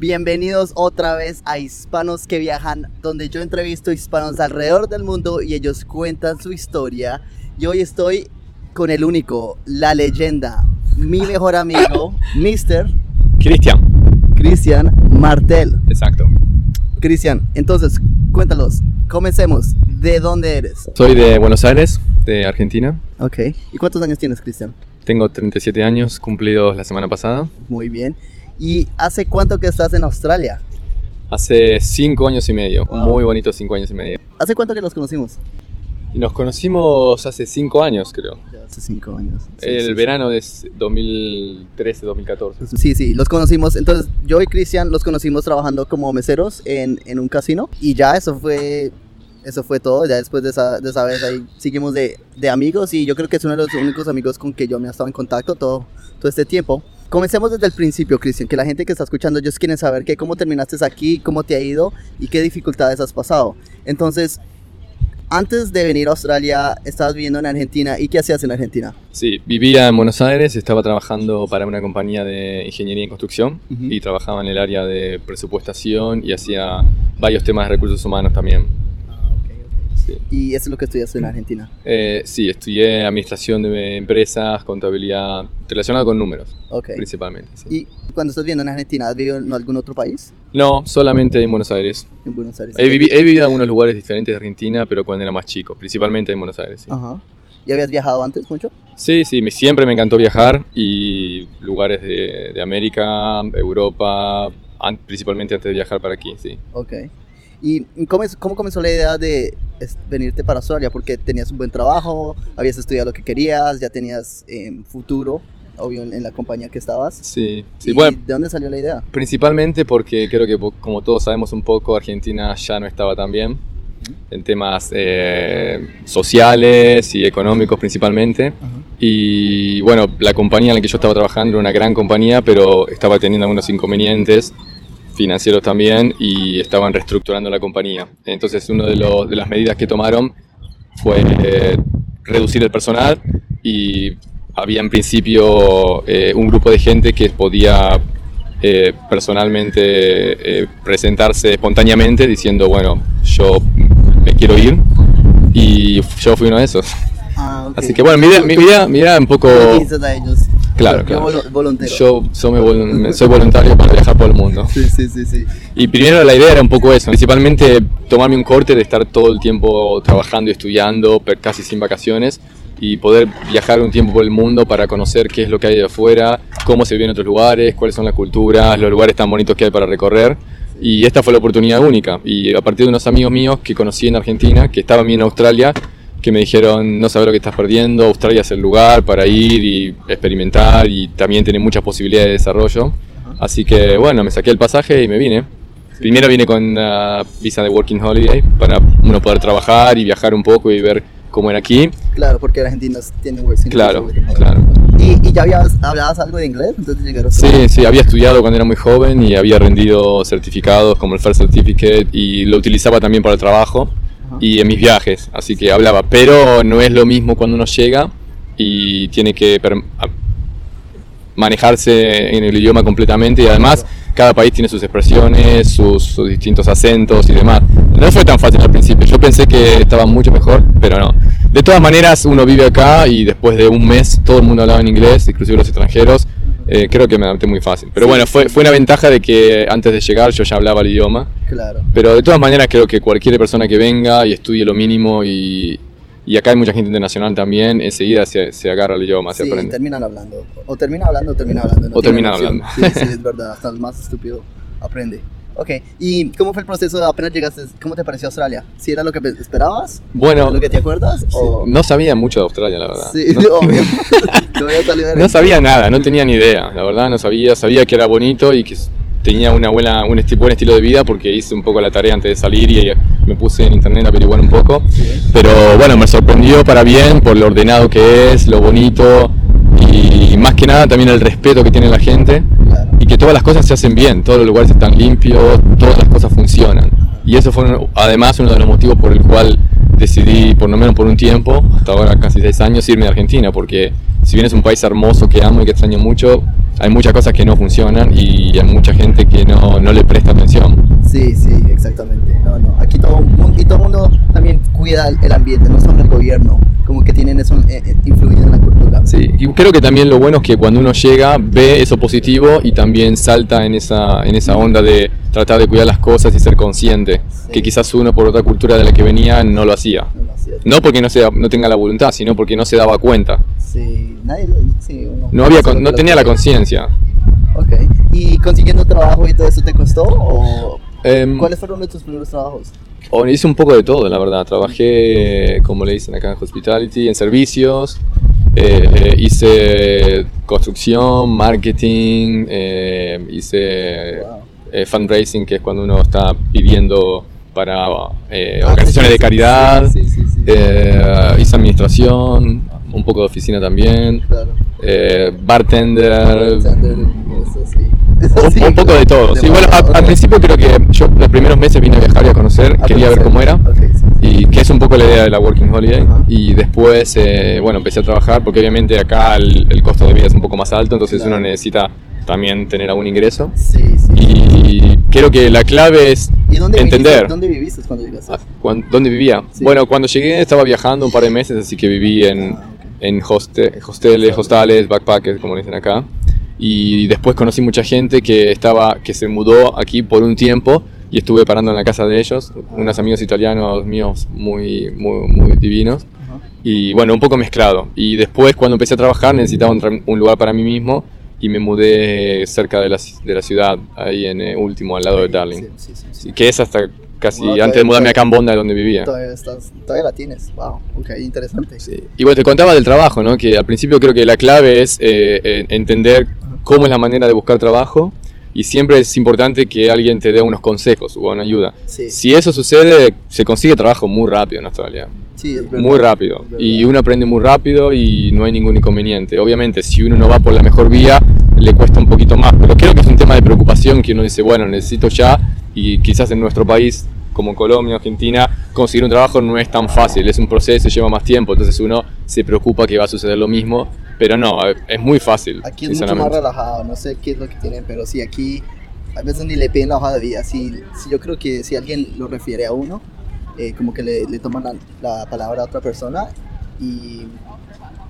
Bienvenidos otra vez a Hispanos que Viajan, donde yo entrevisto hispanos alrededor del mundo y ellos cuentan su historia. Y hoy estoy con el único, la leyenda, mi mejor amigo, Mr. Cristian. Cristian Martel. Exacto. Cristian, entonces, cuéntanos, comencemos. ¿De dónde eres? Soy de Buenos Aires, de Argentina. Ok. ¿Y cuántos años tienes, Cristian? Tengo 37 años, cumplidos la semana pasada. Muy bien. ¿Y hace cuánto que estás en Australia? Hace 5 años y medio. Muy bonitos 5 años y medio. ¿Hace cuánto que nos conocimos? Nos conocimos hace 5 años, creo. Ya hace cinco años. Sí, El sí, sí. verano de 2013-2014. Sí, sí, los conocimos. Entonces, yo y Cristian los conocimos trabajando como meseros en, en un casino. Y ya eso fue, eso fue todo. Ya después de esa, de esa vez ahí seguimos de, de amigos. Y yo creo que es uno de los únicos amigos con que yo me he estado en contacto todo, todo este tiempo. Comencemos desde el principio, Cristian, que la gente que está escuchando ellos quieren saber que cómo terminaste aquí, cómo te ha ido y qué dificultades has pasado. Entonces, antes de venir a Australia, estabas viviendo en Argentina y qué hacías en Argentina? Sí, vivía en Buenos Aires, estaba trabajando para una compañía de ingeniería en construcción y trabajaba en el área de presupuestación y hacía varios temas de recursos humanos también. Sí. Y eso es lo que estudiaste en Argentina. Eh, sí, estudié administración de empresas, contabilidad, relacionado con números, Ok. principalmente. sí. ¿Y cuando estás viviendo en Argentina, has vivido en algún otro país? No, solamente en Buenos Aires. En Buenos Aires. He, vivi- he vivido en algunos lugares diferentes de Argentina, pero cuando era más chico, principalmente en Buenos Aires. Sí, Ajá. ¿Y habías viajado antes mucho? sí, sí, me- siempre me encantó viajar y lugares de, de América, Europa, an- principalmente antes de viajar para aquí, sí. Ok. ¿Y cómo, es- cómo comenzó la idea de venirte para Australia? Porque tenías un buen trabajo, habías estudiado lo que querías, ya tenías eh, futuro, obvio, en, en la compañía que estabas. Sí, sí. ¿Y Bueno, ¿De dónde salió la idea? Principalmente porque creo que, como todos sabemos un poco, Argentina ya no estaba tan bien en temas eh, sociales y económicos principalmente. Y bueno, la compañía en la que yo estaba trabajando era una gran compañía, pero estaba teniendo algunos inconvenientes financieros también y estaban reestructurando la compañía. Entonces, una de, de las medidas que tomaron fue eh, reducir el personal y había en principio eh, un grupo de gente que podía eh, personalmente presentarse espontáneamente diciendo, bueno, yo me quiero ir y yo fui uno de esos. Ah. Así que bueno, mi vida, mi vida, mi vida un poco... Claro, claro. Yo soy, vol- soy voluntario para viajar por el mundo. Sí, sí, sí, sí. Y primero la idea era un poco eso, principalmente tomarme un corte de estar todo el tiempo trabajando y estudiando, casi sin vacaciones, y poder viajar un tiempo por el mundo para conocer qué es lo que hay de afuera, cómo se vive en otros lugares, cuáles son las culturas, los lugares tan bonitos que hay para recorrer. Y esta fue la oportunidad única. Y a partir de unos amigos míos que conocí en Argentina, que estaban bien en Australia, que me dijeron, no sabes lo que estás perdiendo, Australia es el lugar para ir y experimentar y también tiene muchas posibilidades de desarrollo. Así que bueno, me saqué el pasaje y me vine. Primero vine con uh, visa de Working Holiday para uno poder trabajar y viajar un poco y ver cómo era aquí. Claro, porque argentinos tienen Working Claro, Holiday. claro. ¿Y, y ya habías, hablabas algo de inglés? Entonces llegaron. Sí, sí, había estudiado cuando era muy joven y había rendido certificados como el First Certificate y lo utilizaba también para el trabajo y en mis viajes, así que hablaba. Pero no es lo mismo cuando uno llega y tiene que manejarse en el idioma completamente y además cada país tiene sus expresiones, sus, sus distintos acentos y demás. No fue tan fácil al principio, yo pensé que estaba mucho mejor, pero no. De todas maneras, uno vive acá y después de un mes todo el mundo hablaba en inglés, inclusive los extranjeros. Eh, creo que me adapté muy fácil. Pero bueno, fue, fue una ventaja de que antes de llegar yo ya hablaba el idioma. Claro. Pero de todas maneras creo que cualquier persona que venga y estudie lo mínimo y, y acá hay mucha gente internacional también, enseguida se, se agarra el idioma, se Sí, aprende. terminan hablando. O termina hablando o termina hablando. no O tiene termina opción. hablando. Sí, sí, es verdad. Hasta el más estúpido aprende. Ok, ¿y cómo fue el proceso apenas llegaste? ¿Cómo te pareció Australia? ¿Si era lo que esperabas? Bueno, ¿Lo que te acuerdas? O... no sabía mucho de Australia, la verdad. Sí, No- obvio. no sabía nada, no tenía ni idea, la verdad no sabía, sabía que era bonito y que tenía una buena, un esti- buen estilo de vida porque hice un poco la tarea antes de salir y eh, me puse en internet a averiguar un poco. Pero bueno, me sorprendió para bien por lo ordenado que es, lo bonito y más que nada también el respeto que tiene la gente todas las cosas se hacen bien, todos los lugares están limpios, todas las cosas funcionan. Y eso fue además uno de los motivos por el cual decidí, por lo menos por un tiempo, hasta ahora casi seis años, irme a Argentina, porque si bien es un país hermoso que amo y que extraño mucho, hay muchas cosas que no funcionan y hay mucha gente que no, no le presta atención. Sí, sí, exactamente. También cuida el ambiente, no solo el gobierno, como que tienen eso eh, eh, influido en la cultura. Sí, y creo que también lo bueno es que cuando uno llega ve eso positivo y también salta en esa, en esa onda de tratar de cuidar las cosas y ser consciente, que quizás uno por otra cultura de la que venía no lo hacía. No, porque no, sea, no tenga la voluntad, sino porque no se daba cuenta. Sí, nadie, sí, no, había, no tenía la conciencia. Ok, ¿y consiguiendo trabajo y todo eso te costó? O em, ¿Cuáles fueron tus primeros trabajos? Oh, hice un poco de todo, la verdad. Trabajé, como le dicen acá en Hospitality, en servicios. Eh, eh, hice construcción, marketing, eh, hice fundraising, que es cuando uno está pidiendo para ah, organizaciones de caridad. hice administración, un poco de oficina también. bartender. Un, poco de todo. Sí, bueno, al principio creo que yo los primeros meses vine a viajar y a conocer, quería ver cómo era. Y que es un poco la idea de la Working Holiday. Y después, eh, bueno, empecé a trabajar porque obviamente acá el, costo de vida es un poco más alto, entonces uno necesita también tener algún ingreso. Sí, sí. Y creo que la clave es entender. ¿Dónde viviste cuando llegaste? Ah, ¿Dónde vivía? Bueno, cuando llegué estaba viajando un par de meses, así que viví en, ah, en hosteles, hostales, backpackers, como dicen acá y después conocí mucha gente que estaba que se mudó aquí por un tiempo y estuve parando en la casa de ellos, unos amigos italianos míos muy muy, muy divinos y bueno, un poco mezclado. Y después cuando empecé a trabajar necesitaba un, lugar para mí mismo y me mudé cerca de la, de la ciudad, ahí en el último, al lado de Darling. que es hasta casi antes de mudarme acá en Bonda, donde vivía. Todavía, todavía la tienes, wow, ok, interesante. Y bueno, te contaba del trabajo, ¿no? Que al principio creo que la clave es eh, eh, entender cómo es la manera de buscar trabajo y siempre es importante que alguien te dé unos consejos o una ayuda. Si eso sucede, se consigue trabajo muy rápido en Australia. Sí, muy rápido. Y uno aprende muy rápido y no hay ningún inconveniente. Obviamente, si uno no va por la mejor vía, le cuesta un poquito más. Pero creo que es un tema de preocupación que uno dice, bueno, necesito ya y quizás en nuestro país como Colombia, Argentina, conseguir un trabajo no es tan fácil, es un proceso, lleva más tiempo, entonces uno se preocupa que va a suceder lo mismo pero no, es muy fácil. Aquí es mucho más relajado, no sé qué es lo que tienen, pero sí, aquí a veces ni le piden la hoja de vida. Si, si yo creo que si alguien lo refiere a uno, eh, como que le, le toman la, palabra a otra persona y,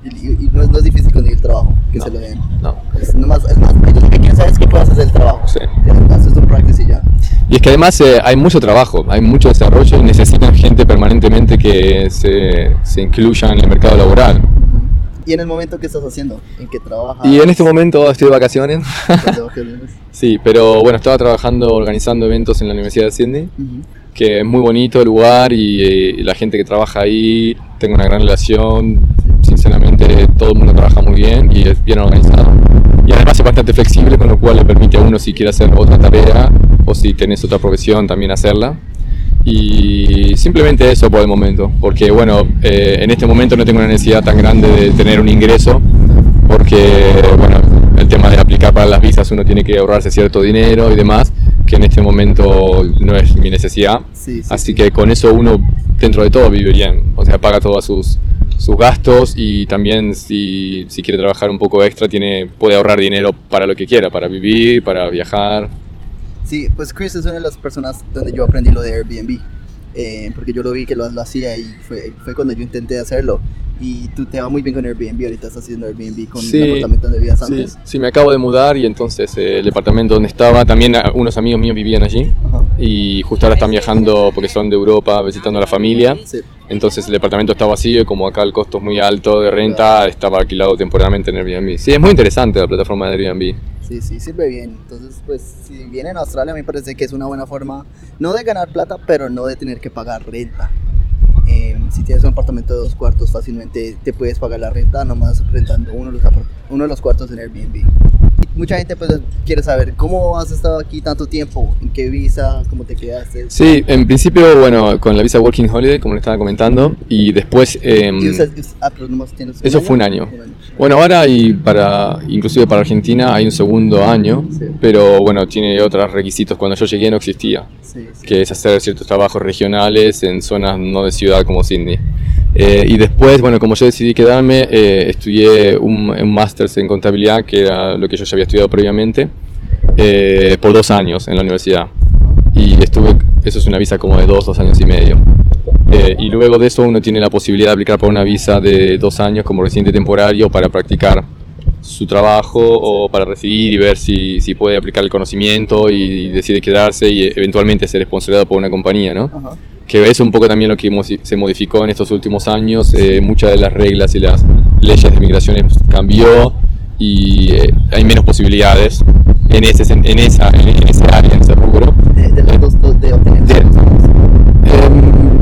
y, no, es, difícil conseguir trabajo, que se lo den. No. Es, nomás, es más, lo que quieren saber es que puedes hacer el trabajo. Sí. Haces un practice y ya. Y es que además eh, hay mucho trabajo, hay mucho desarrollo y necesitan gente permanentemente que se, se incluya en el mercado laboral. ¿Y en el momento qué estás haciendo? ¿En qué trabajas? Y en este momento estoy de vacaciones. sí, pero bueno, estaba trabajando organizando eventos en la Universidad de Sydney, que es muy bonito el lugar y, la gente que trabaja ahí, tengo una gran relación, sinceramente todo el mundo trabaja muy bien y es bien organizado. Y además es bastante flexible, con lo cual le permite a uno si quiere hacer otra tarea o si tenés otra profesión también hacerla. Y simplemente eso por el momento, porque bueno, eh, en este momento no tengo una necesidad tan grande de tener un ingreso, porque bueno, el tema de aplicar para las visas uno tiene que ahorrarse cierto dinero y demás, que en este momento no es mi necesidad. Así que con eso uno dentro de todo vive bien, o sea, paga todos sus, sus gastos y también si, si quiere trabajar un poco extra tiene, puede ahorrar dinero para lo que quiera, para vivir, para viajar. Sí, pues Chris es una de las personas donde yo aprendí lo de Airbnb. Eh, porque yo lo vi que lo, hacía y fue, fue, cuando yo intenté hacerlo. Y tú te va muy bien con Airbnb, ahorita estás haciendo Airbnb con el departamento donde vivías antes. Sí, sí, me acabo de mudar y entonces eh, el departamento donde estaba, también unos amigos míos vivían allí y justo ahora están viajando porque son de Europa visitando a la familia. Entonces el departamento está vacío y como acá el costo es muy alto de renta, estaba alquilado temporalmente en Airbnb. Sí, es muy interesante la plataforma de Airbnb. Sí, sí, sirve bien. Entonces, pues, si viene a Australia, me parece que es una buena forma, no de ganar plata, pero no de tener que pagar renta. Em, si tienes un apartamento de dos cuartos, fácilmente te puedes pagar la renta nomás rentando uno de los, uno de los cuartos en Airbnb. Mucha gente pues quiere saber cómo has estado aquí tanto tiempo, en qué visa, cómo te quedaste. Sí, en principio, bueno, con la visa Working Holiday, como le estaba comentando, y después... Eh, ah, eso fue un año. Bueno, ahora y para, inclusive para Argentina hay un segundo año, pero bueno, tiene otros requisitos. Cuando yo llegué no existía, que es hacer ciertos trabajos regionales en zonas no de ciudad como Sydney. Eh, y después, bueno, como yo decidí quedarme, eh, estudié un, un máster en contabilidad, que era lo que yo ya había estudiado previamente, eh, por dos años en la universidad. Y estuve, eso es una visa como de dos, dos años y medio. Eh, y luego de eso uno tiene la posibilidad de aplicar por una visa de dos años como residente temporario para practicar su trabajo o para recibir y ver si, si puede aplicar el conocimiento y, decide quedarse y eventualmente ser sponsorizado por una compañía, ¿no? Ajá. que es un poco también lo que se modificó en estos últimos años. eh, muchas de las reglas y las leyes de migraciones cambió y eh, hay menos posibilidades en, ese, en, esa, en, en ese área, en ese rubro. De, de dos de obtener.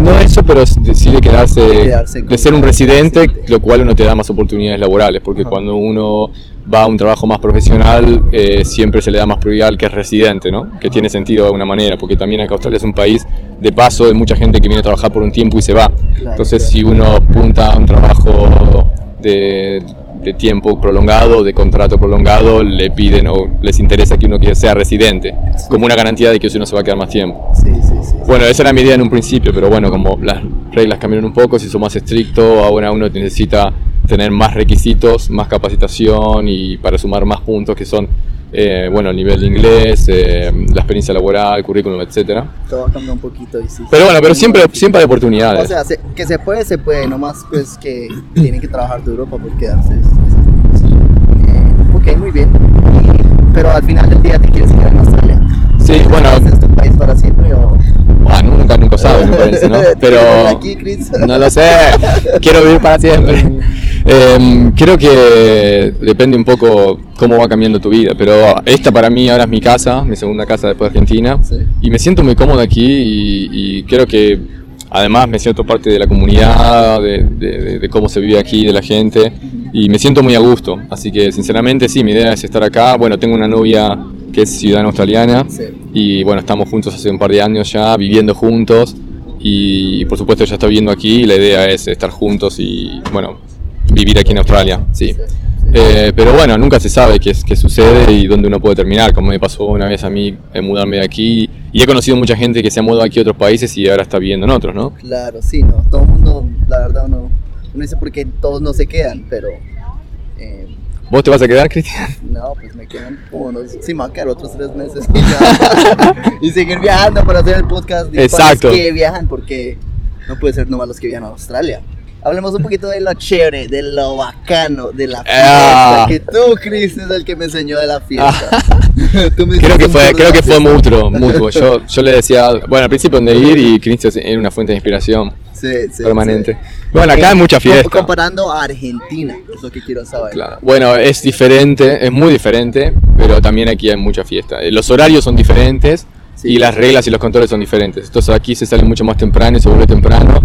De- no eso, pero s- decide quedarse, Quedarse de ser un residente, residente. lo cual uno te da más oportunidades laborales, porque Ajá. cuando uno va a un trabajo más profesional, eh, siempre se le da más prioridad al que es residente, ¿no? Que tiene sentido de alguna manera, porque también acá Australia es un país de paso de mucha gente que viene a trabajar por un tiempo y se va. Claro, Entonces, claro. si uno apunta a un trabajo de, de tiempo prolongado, de contrato prolongado, le piden o les interesa que uno sea residente, como una garantía de que uno se va a quedar más tiempo. Sí, sí, sí. Bueno, esa era mi idea en un principio, pero bueno, como las reglas cambiaron un poco, se hizo más estricto, ahora uno necesita tener más requisitos, más capacitación y para sumar más puntos que son, eh, bueno, el nivel de inglés, eh, la experiencia laboral, currículum, etcétera. Todo va a cambiar un poquito y sí. Pero bueno, pero siempre, siempre hay oportunidades. O sea, se- que se puede, se puede, nomás pues que tienen que trabajar duro para poder quedarse. Eh, ok, muy bien. Y- pero al final del día te quieres quedar en Australia. Sí, bueno, ¿Es este país para siempre o...? Ah, nunca, nunca sabe, me parece, ¿no? ¿Te Pero... No lo sé, quiero vivir para siempre. Em, creo que depende un poco cómo va cambiando tu vida, pero esta para mí ahora es mi casa, mi segunda casa después de Argentina, Sí. y me siento muy cómodo aquí y, y creo que además me siento parte de la comunidad, de, de- de- de cómo se vive aquí, de la gente, y me siento muy a gusto, así que sinceramente sí, mi idea es estar acá, bueno, tengo una novia que es ciudadana australiana, Sí. y bueno, estamos juntos hace un par de años ya, viviendo juntos. Y por supuesto ella está viviendo aquí y la idea es estar juntos y bueno, vivir aquí en Australia, sí. Eh, pero bueno, nunca se sabe qué, qué sucede y dónde uno puede terminar, como me pasó una vez a mí en mudarme de aquí. Y he conocido mucha gente que se ha mudado aquí a otros países y ahora está viviendo en otros, ¿no? Claro, sí, no. Todo el mundo, la verdad, uno, uno dice porque todos no se quedan, pero... eh, ¿Vos te vas a quedar, Cristian? No, pues me quedan unos, sí, me va a quedar otros tres meses y, ya. y seguir viajando para hacer el podcast. Digo, para Exacto. los que viajan, porque no puede ser nomás los que viajan a Australia. Hablemos un poquito de lo chévere, de lo bacano, de la fiesta. Ah. Que tú, Chris, es el que me enseñó de la fiesta. Tú me Creo que fue, creo que fue fiesta. mutuo, mutuo. Yo, yo le decía, bueno, al principio donde ir y Cristian era una fuente de inspiración Sí, sí, permanente. sí. Bueno, acá hay mucha fiesta. Comparando a Argentina, es lo que quiero saber. Claro. Bueno, es diferente, es muy diferente, pero también aquí hay mucha fiesta. Eh, Los horarios son diferentes y las reglas y los controles son diferentes. Entonces aquí se sale mucho más temprano y se vuelve temprano.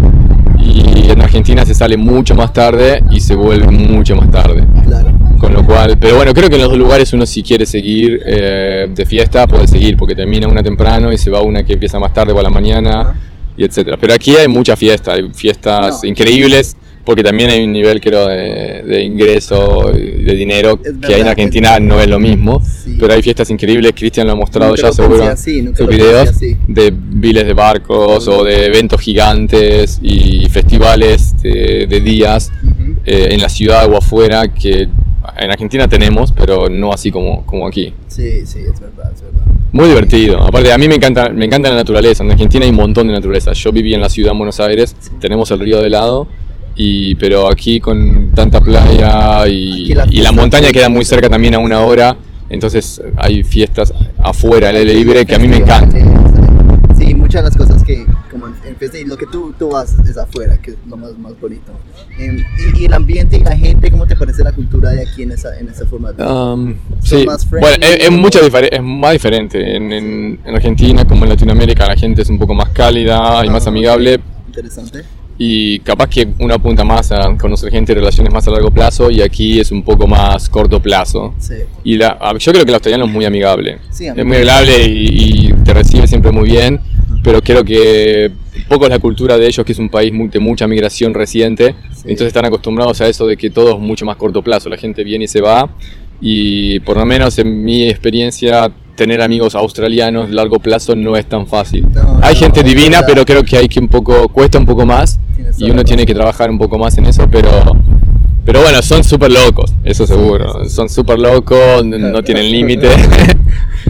Y en Argentina se sale mucho más tarde y se vuelve mucho más tarde. Claro. Con lo cual, pero bueno, creo que en los dos lugares uno si quiere seguir eh, de fiesta puede seguir, porque termina una temprano y se va una que empieza más tarde o a la mañana y etcétera. Pero aquí hay mucha fiesta, hay fiestas No. increíbles, porque también hay un nivel creo de, de ingreso y de dinero Es que hay en verdad, Argentina no es lo mismo, Sí. pero hay fiestas increíbles, Cristian lo ha mostrado Nunca ya seguro así, sus videos así. de miles de barcos o de eventos gigantes y festivales de, de días Ujú. eh, en la ciudad o afuera que en Argentina tenemos, pero no así como, como aquí. Sí, sí, es verdad, es verdad. Muy divertido. Aparte, a mí me encanta, me encanta la naturaleza. En Argentina hay un montón de naturaleza. Yo viví en la ciudad de Buenos Aires, tenemos el río de lado, y, pero aquí con tanta playa y, la y la montaña queda muy cerca también a una hora, entonces hay fiestas afuera, al aire libre, que a mí me encanta. Sí, muchas de las cosas que, como en, y lo que tú, tú vas es afuera, que es lo más, más bonito. Em, y, y el ambiente y la gente, ¿cómo te parece la cultura de aquí en esa, en esa forma? Um, sí, más bueno, es, es mucha es más diferente. En, en- en Argentina, como en Latinoamérica, la gente es un poco más cálida y más Ah, amigable. Interesante. Y capaz que uno apunta más a conocer gente y relaciones más a largo plazo, y aquí es un poco más corto plazo. Sí. Y la, yo creo que el australiano es muy amigable. Sí, es muy amigable y, y te recibe siempre muy bien, pero creo que poco es la cultura de ellos, que es un país muy- de mucha migración reciente, Sí. entonces están acostumbrados a eso de que todo es mucho más corto plazo, la gente viene y se va, y por lo menos en mi experiencia, tener amigos australianos a largo plazo no es tan fácil. No, hay no, gente divina, pero creo que hay que un poco, cuesta un poco más, y uno tiene que trabajar un poco más en eso, pero, pero bueno, son súper locos, eso seguro. Son súper locos, no tienen límites.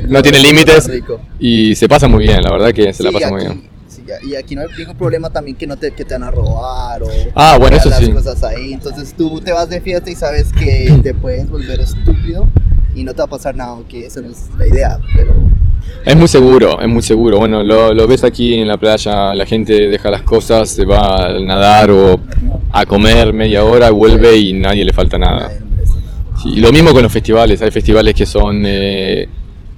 no tienen límites y se pasa muy bien, la verdad que se la pasa muy bien. y aquí no hay ningún problema también que no te, que te van a robar o ah, bueno, eso las sí. cosas ahí. Entonces tú te vas de fiesta y sabes que te puedes volver estúpido y no te va a pasar nada, que esa no es la idea, pero... Es muy seguro, es muy seguro. Bueno, lo, lo, ves aquí en la playa, la gente deja las cosas, se va a nadar o a comer media hora, vuelve y nadie le falta nada. Y lo mismo con los festivales, hay festivales que son eh,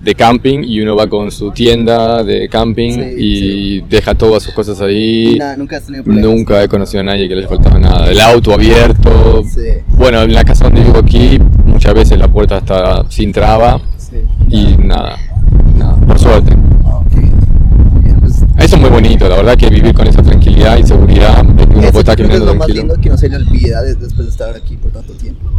de camping y uno va con su tienda de camping Sí, y deja todas sus cosas ahí. Nada, nunca has tenido problemas. Nunca he conocido a nadie que le faltaba nada. El auto abierto. Sí. Bueno, en la casa donde vivo aquí, muchas veces la puerta está sin traba Sí. y nada, por suerte. Ah, pues, Eso es muy bonito, la verdad que vivir con esa tranquilidad y seguridad de que uno puede estar es lo más tranquilo. lindo que no se le olvida des- después de estar aquí por tanto tiempo.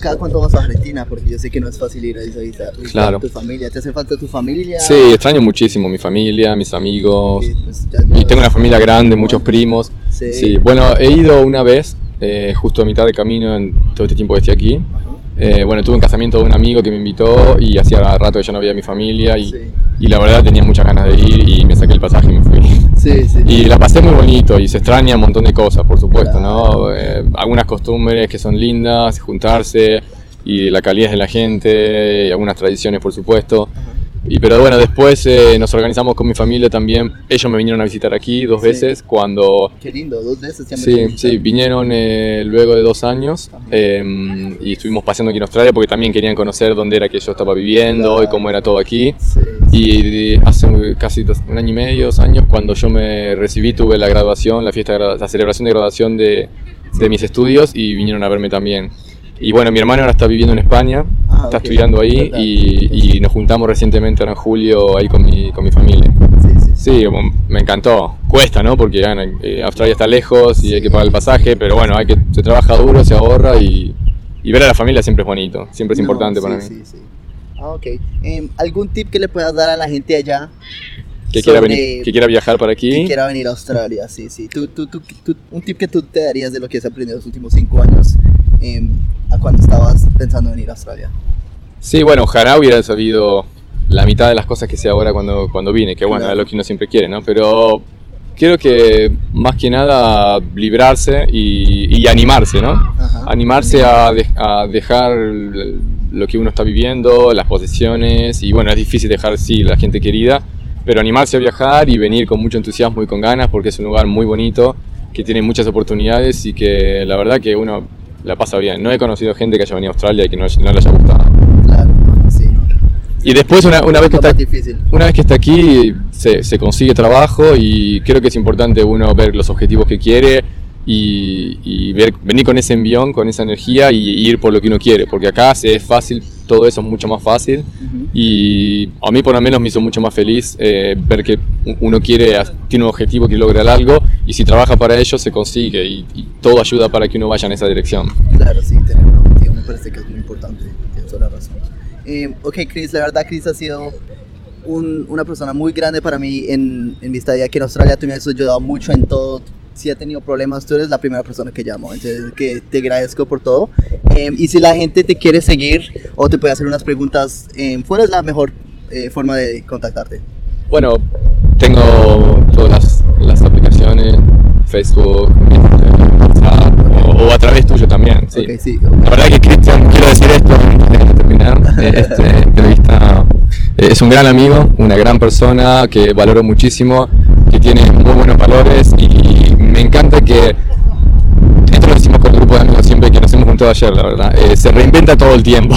¿Cada cuánto vas a Argentina? Porque yo sé que no es fácil ir a esa isla. Claro. Tu familia, ¿te hace falta tu familia? Sí, extraño muchísimo mi familia, mis amigos. Que, pues, Y tengo una familia grande, muchos primos. Sí. Sí, bueno, he ido una vez, eh, justo a mitad de camino en todo este tiempo que estoy aquí. Eh, bueno, tuve un casamiento de un amigo que me invitó y hacía rato que ya no veía a mi familia y, Sí. Y la verdad tenía muchas ganas de ir y me saqué el pasaje y me fui. Sí, sí. Y la pasé muy bonito y se extraña un montón de cosas, por supuesto, ¿no? Eh, algunas costumbres que son lindas, juntarse y la calidez de la gente y algunas tradiciones, por supuesto. Y, pero bueno, después eh, nos organizamos con mi familia también. Ellos me vinieron a visitar aquí dos Sí. veces cuando... Qué lindo, dos veces Sí, sí, vinieron eh, luego de dos años eh, y estuvimos paseando aquí en Australia porque también querían conocer dónde era que yo estaba viviendo y Claro. cómo era todo aquí. Sí, Y hace casi dos- un año y medio, dos años, cuando yo me recibí, tuve la graduación, la fiesta, la celebración de graduación de, de mis estudios y vinieron a verme también. Y bueno, mi hermano ahora está viviendo en España, Ah, está ok. estudiando ahí y, y nos juntamos recientemente ahora en julio ahí con mi, con mi familia. sí, sí, sí. Me encantó. Cuesta, ¿no? Porque eh, Australia está lejos y hay que pagar el pasaje, pero bueno, hay que, se trabaja duro, se ahorra y, y ver a la familia siempre es bonito, siempre es No, importante para mí. Sí, sí. Ah, ok. Em, ¿Algún tip que le puedas dar a la gente allá Que, quiera venir, que quiera viajar para aquí. que quiera venir a Australia? Sí, sí. Tú, tú, tú, un tip que tú te darías de lo que has aprendido los últimos cinco años em, a cuando estabas pensando en venir a Australia. Sí, bueno, ojalá hubiera sabido la mitad de las cosas que sé ahora cuando, cuando vine, que bueno, Claro. es lo que uno siempre quiere, ¿no? Pero quiero que más que nada librarse y, y animarse, ¿no? Ajá. Animarse a, de- a dejar lo que uno está viviendo, las posesiones, y bueno, es difícil dejar, sí, la gente querida, pero animarse a viajar y venir con mucho entusiasmo y con ganas, porque es un lugar muy bonito, que tiene muchas oportunidades y que la verdad que uno la pasa bien. No he conocido gente que haya venido a Australia y que no, no le haya gustado. Y después, una, una vez que está, difícil. una vez que está aquí, se, se consigue trabajo y creo que es importante uno ver los objetivos que quiere y, y ver, venir con ese envión, con esa energía y ir por lo que uno quiere, porque acá se es fácil, todo eso es mucho más fácil Ujú. y a mí por lo menos me hizo mucho más feliz eh, ver que uno quiere, tiene un objetivo, que lograr algo y si trabaja para ello se consigue y, y todo ayuda para que uno vaya en esa dirección. Claro, sí, tener un objetivo me parece que es Eh, ok, Chris, la verdad, Chris ha sido un- una persona muy grande para mí en, en mi estadía aquí en Australia. Tú me has ayudado mucho en todo. Si he tenido problemas, tú eres la primera persona que llamo. Entonces, que te agradezco por todo. Eh, y si la gente te quiere seguir o te puede hacer unas preguntas, eh, ¿cuál es la mejor eh, forma de contactarte? Bueno, tengo todas las, las aplicaciones, Facebook, WhatsApp, o, o a través tuyo también. Sí. Ok, sí. La verdad que Cristian, quiero decir esto terminar eh, esta entrevista. eh, Es un gran amigo, una gran persona que valoro muchísimo, que tiene muy buenos valores y me encanta que, esto lo decimos con el grupo de amigos siempre que nos hemos juntado ayer, la verdad, eh, se reinventa todo el tiempo.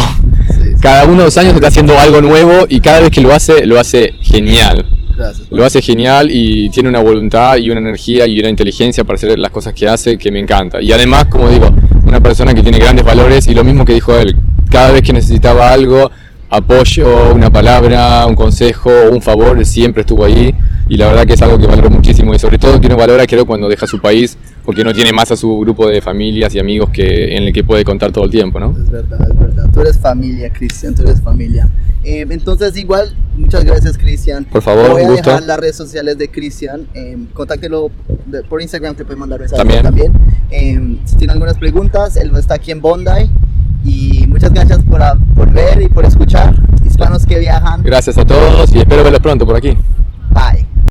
Sí, sí. Cada uno de los años está haciendo algo nuevo y cada vez que lo hace, lo hace genial. Gracias. Lo hace genial y tiene una voluntad y una energía y una inteligencia para hacer las cosas que hace que me encanta. Y además, como digo, una persona que tiene grandes valores y lo mismo que dijo él, cada vez que necesitaba algo, apoyo, una palabra, un consejo, un favor, siempre estuvo ahí y la verdad que es algo que valoro muchísimo y sobre todo que uno valora creo cuando deja su país porque no tiene más a su grupo de familias y amigos que, en el que puede contar todo el tiempo, ¿no? Es verdad, es verdad. Tú eres familia, Cristian, tú eres familia. Eh, entonces, igual, muchas gracias, Cristian. Por favor, Voy a gusto. dejar las redes sociales de Cristian. Eh, contáctelo por Instagram, te puede mandar mensajes También. también. Eh, si tiene algunas preguntas, él está aquí en Bondi. Y muchas gracias ah, por, ver y por escuchar. Hispanos que viajan. Gracias a todos y espero verlos pronto por aquí. Bye.